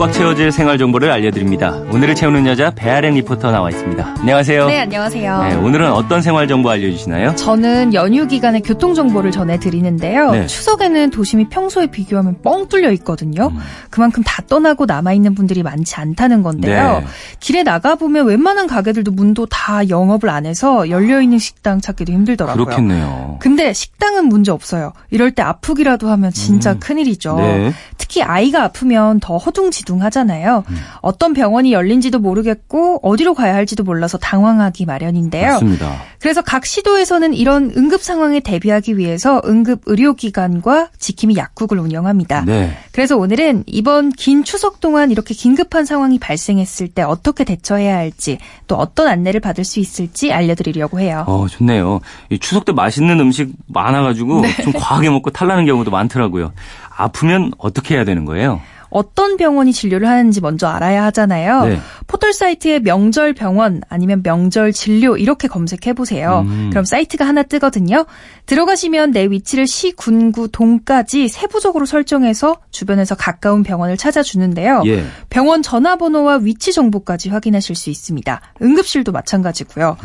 꽉 채워질 생활 정보를 알려드립니다. 오늘을 채우는 여자 배아랭 리포터 나와 있습니다. 안녕하세요. 네, 안녕하세요. 네, 오늘은 어떤 생활 정보 알려주시나요? 저는 연휴 기간에 교통 정보를 전해드리는데요. 네. 추석에는 도심이 평소에 비교하면 뻥 뚫려 있거든요. 음. 그만큼 다 떠나고 남아있는 분들이 많지 않다는 건데요. 네. 길에 나가보면 웬만한 가게들도 문도 다 영업을 안 해서 열려있는 식당 찾기도 힘들더라고요. 그렇겠네요. 근데 식당은 문제 없어요. 이럴 때 아프기라도 하면 진짜 음. 큰일이죠. 네. 특히 아이가 아프면 더 허둥지둥 하잖아요. 음. 어떤 병원이 열린지도 모르겠고 어디로 가야 할지도 몰라서 당황하기 마련인데요. 맞습니다. 그래서 각 시도에서는 이런 응급 상황에 대비하기 위해서 응급 의료기관과 지킴이 약국을 운영합니다. 네. 그래서 오늘은 이번 긴 추석 동안 이렇게 긴급한 상황이 발생했을 때 어떻게 대처해야 할지 또 어떤 안내를 받을 수 있을지 알려드리려고 해요. 어, 좋네요. 이 추석 때 맛있는 음식 많아가지고 네. 좀 과하게 먹고 탈나는 경우도 많더라고요. 아프면 어떻게 해야 되는 거예요? 어떤 병원이 진료를 하는지 먼저 알아야 하잖아요. 네. 포털 사이트에 명절 병원 아니면 명절 진료 이렇게 검색해 보세요. 음. 그럼 사이트가 하나 뜨거든요. 들어가시면 내 위치를 시, 군, 구, 동까지 세부적으로 설정해서 주변에서 가까운 병원을 찾아주는데요. 예. 병원 전화번호와 위치 정보까지 확인하실 수 있습니다. 응급실도 마찬가지고요.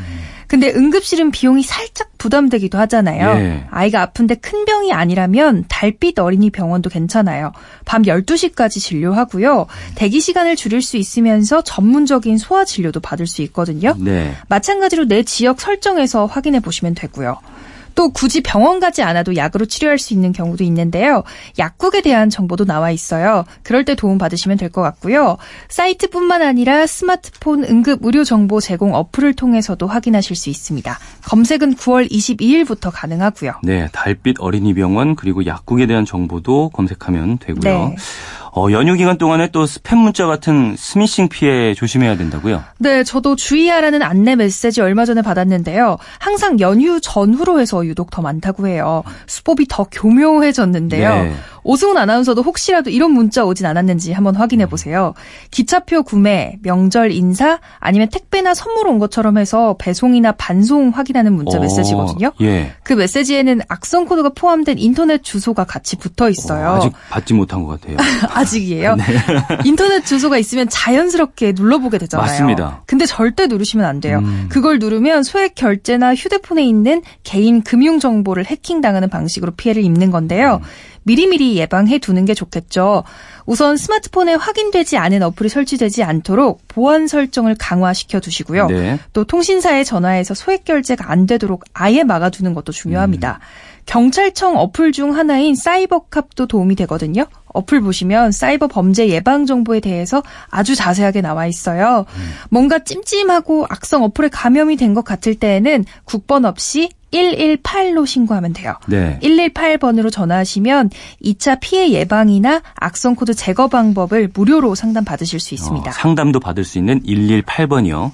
근데 응급실은 비용이 살짝 부담되기도 하잖아요. 예. 아이가 아픈데 큰 병이 아니라면 달빛 어린이 병원도 괜찮아요. 밤 12시까지 진료하고요. 대기 시간을 줄일 수 있으면서 전문적인 소아 진료도 받을 수 있거든요. 네. 마찬가지로 내 지역 설정에서 확인해 보시면 되고요. 또 굳이 병원 가지 않아도 약으로 치료할 수 있는 경우도 있는데요. 약국에 대한 정보도 나와 있어요. 그럴 때 도움 받으시면 될 것 같고요. 사이트뿐만 아니라 스마트폰 응급 의료 정보 제공 어플을 통해서도 확인하실 수 있습니다. 검색은 9월 22일부터 가능하고요. 네. 달빛 어린이병원 그리고 약국에 대한 정보도 검색하면 되고요. 네. 어, 연휴 기간 동안에 또 스팸 문자 같은 스미싱 피해 조심해야 된다고요? 네, 저도 주의하라는 안내 메시지 얼마 전에 받았는데요. 항상 연휴 전후로 해서 유독 더 많다고 해요. 수법이 더 교묘해졌는데요. 네. 오승훈 아나운서도 혹시라도 이런 문자 오진 않았는지 한번 확인해 보세요. 기차표 구매, 명절 인사, 아니면 택배나 선물 온 것처럼 해서 배송이나 반송 확인하는 문자 어, 메시지거든요. 예. 그 메시지에는 악성 코드가 포함된 인터넷 주소가 같이 붙어 있어요. 어, 아직 받지 못한 것 같아요. 아직이에요. 인터넷 주소가 있으면 자연스럽게 눌러보게 되잖아요. 맞습니다. 근데 절대 누르시면 안 돼요. 음. 그걸 누르면 소액 결제나 휴대폰에 있는 개인 금융 정보를 해킹당하는 방식으로 피해를 입는 건데요. 음. 미리미리 예방해 두는 게 좋겠죠. 우선 스마트폰에 확인되지 않은 어플이 설치되지 않도록 보안 설정을 강화시켜 두시고요. 네. 또 통신사에 전화해서 소액 결제가 안 되도록 아예 막아두는 것도 중요합니다. 경찰청 어플 중 하나인 사이버캅도 도움이 되거든요. 어플 보시면 사이버 범죄 예방 정보에 대해서 아주 자세하게 나와 있어요. 뭔가 찜찜하고 악성 어플에 감염이 된 것 같을 때에는 국번 없이 118로 신고하면 돼요. 네. 118번으로 전화하시면 2차 피해 예방이나 악성 코드 제거 방법을 무료로 상담 받으실 수 있습니다. 어, 상담도 받을 수 있는 118번이요.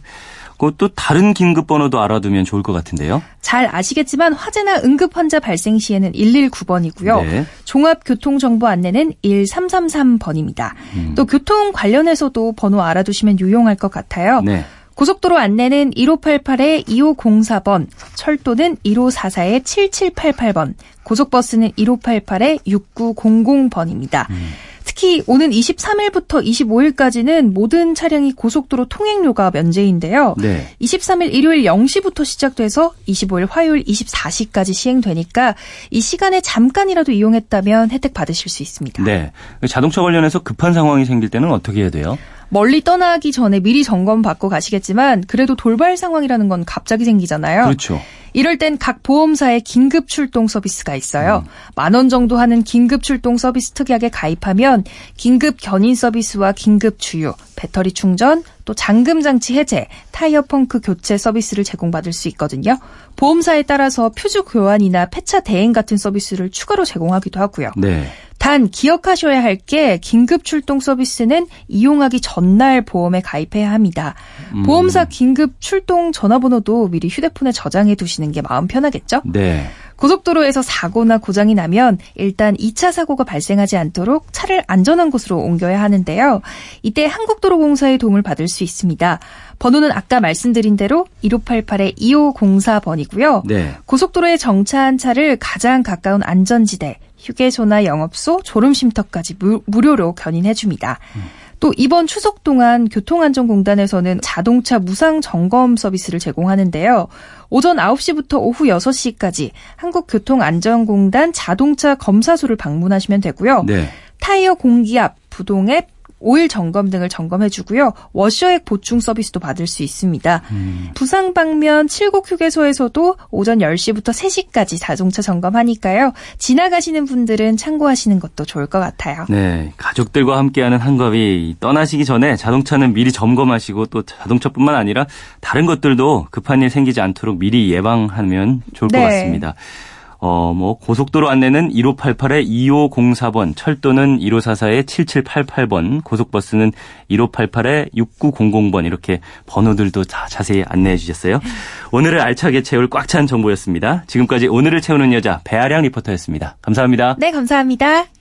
그것도 다른 긴급 번호도 알아두면 좋을 것 같은데요. 잘 아시겠지만 화재나 응급 환자 발생 시에는 119번이고요. 네. 종합교통정보 안내는 1333번입니다. 음. 또 교통 관련해서도 번호 알아두시면 유용할 것 같아요. 네. 고속도로 안내는 1588에 2504번, 철도는 1544에 7788번, 고속버스는 1588에 6900번입니다. 음. 특히 오는 23일부터 25일까지는 모든 차량이 고속도로 통행료가 면제인데요. 네. 23일 일요일 0시부터 시작돼서 25일 화요일 24시까지 시행되니까 이 시간에 잠깐이라도 이용했다면 혜택 받으실 수 있습니다. 네. 자동차 관련해서 급한 상황이 생길 때는 어떻게 해야 돼요? 멀리 떠나기 전에 미리 점검 받고 가시겠지만 그래도 돌발 상황이라는 건 갑자기 생기잖아요. 그렇죠. 이럴 땐 각 보험사의 긴급 출동 서비스가 있어요. 만원 정도 하는 긴급 출동 서비스 특약에 가입하면 긴급 견인 서비스와 긴급 주유, 배터리 충전, 또 잠금 장치 해제, 타이어 펑크 교체 서비스를 제공받을 수 있거든요. 보험사에 따라서 퓨즈 교환이나 폐차 대행 같은 서비스를 추가로 제공하기도 하고요. 네. 단 기억하셔야 할 게 긴급 출동 서비스는 이용하기 전날 보험에 가입해야 합니다. 음. 보험사 긴급 출동 전화번호도 미리 휴대폰에 저장해 두시는 게 마음 편하겠죠? 네. 고속도로에서 사고나 고장이 나면 일단 2차 사고가 발생하지 않도록 차를 안전한 곳으로 옮겨야 하는데요. 이때 한국도로공사의 도움을 받을 수 있습니다. 번호는 아까 말씀드린 대로 1588에 2504번이고요. 네. 고속도로에 정차한 차를 가장 가까운 안전지대, 휴게소나 영업소, 졸음쉼터까지 무, 무료로 견인해줍니다. 또 이번 추석 동안 교통안전공단에서는 자동차 무상 점검 서비스를 제공하는데요. 오전 9시부터 오후 6시까지 한국교통안전공단 자동차 검사소를 방문하시면 되고요. 네. 타이어 공기압, 부동액, 오일 점검 등을 점검해 주고요. 워셔액 보충 서비스도 받을 수 있습니다. 음. 부상 방면 7곡 휴게소에서도 오전 10시부터 3시까지 자동차 점검하니까요. 지나가시는 분들은 참고하시는 것도 좋을 것 같아요. 네, 가족들과 함께하는 한갑이 떠나시기 전에 자동차는 미리 점검하시고 또 자동차뿐만 아니라 다른 것들도 급한 일 생기지 않도록 미리 예방하면 좋을 것 네. 같습니다. 어, 뭐, 고속도로 안내는 1588-2504번, 철도는 1544-7788번, 고속버스는 1588-6900번, 이렇게 번호들도 다 자세히 안내해 주셨어요. 오늘을 알차게 채울 꽉 찬 정보였습니다. 지금까지 오늘을 채우는 여자, 배아량 리포터였습니다. 감사합니다. 네, 감사합니다.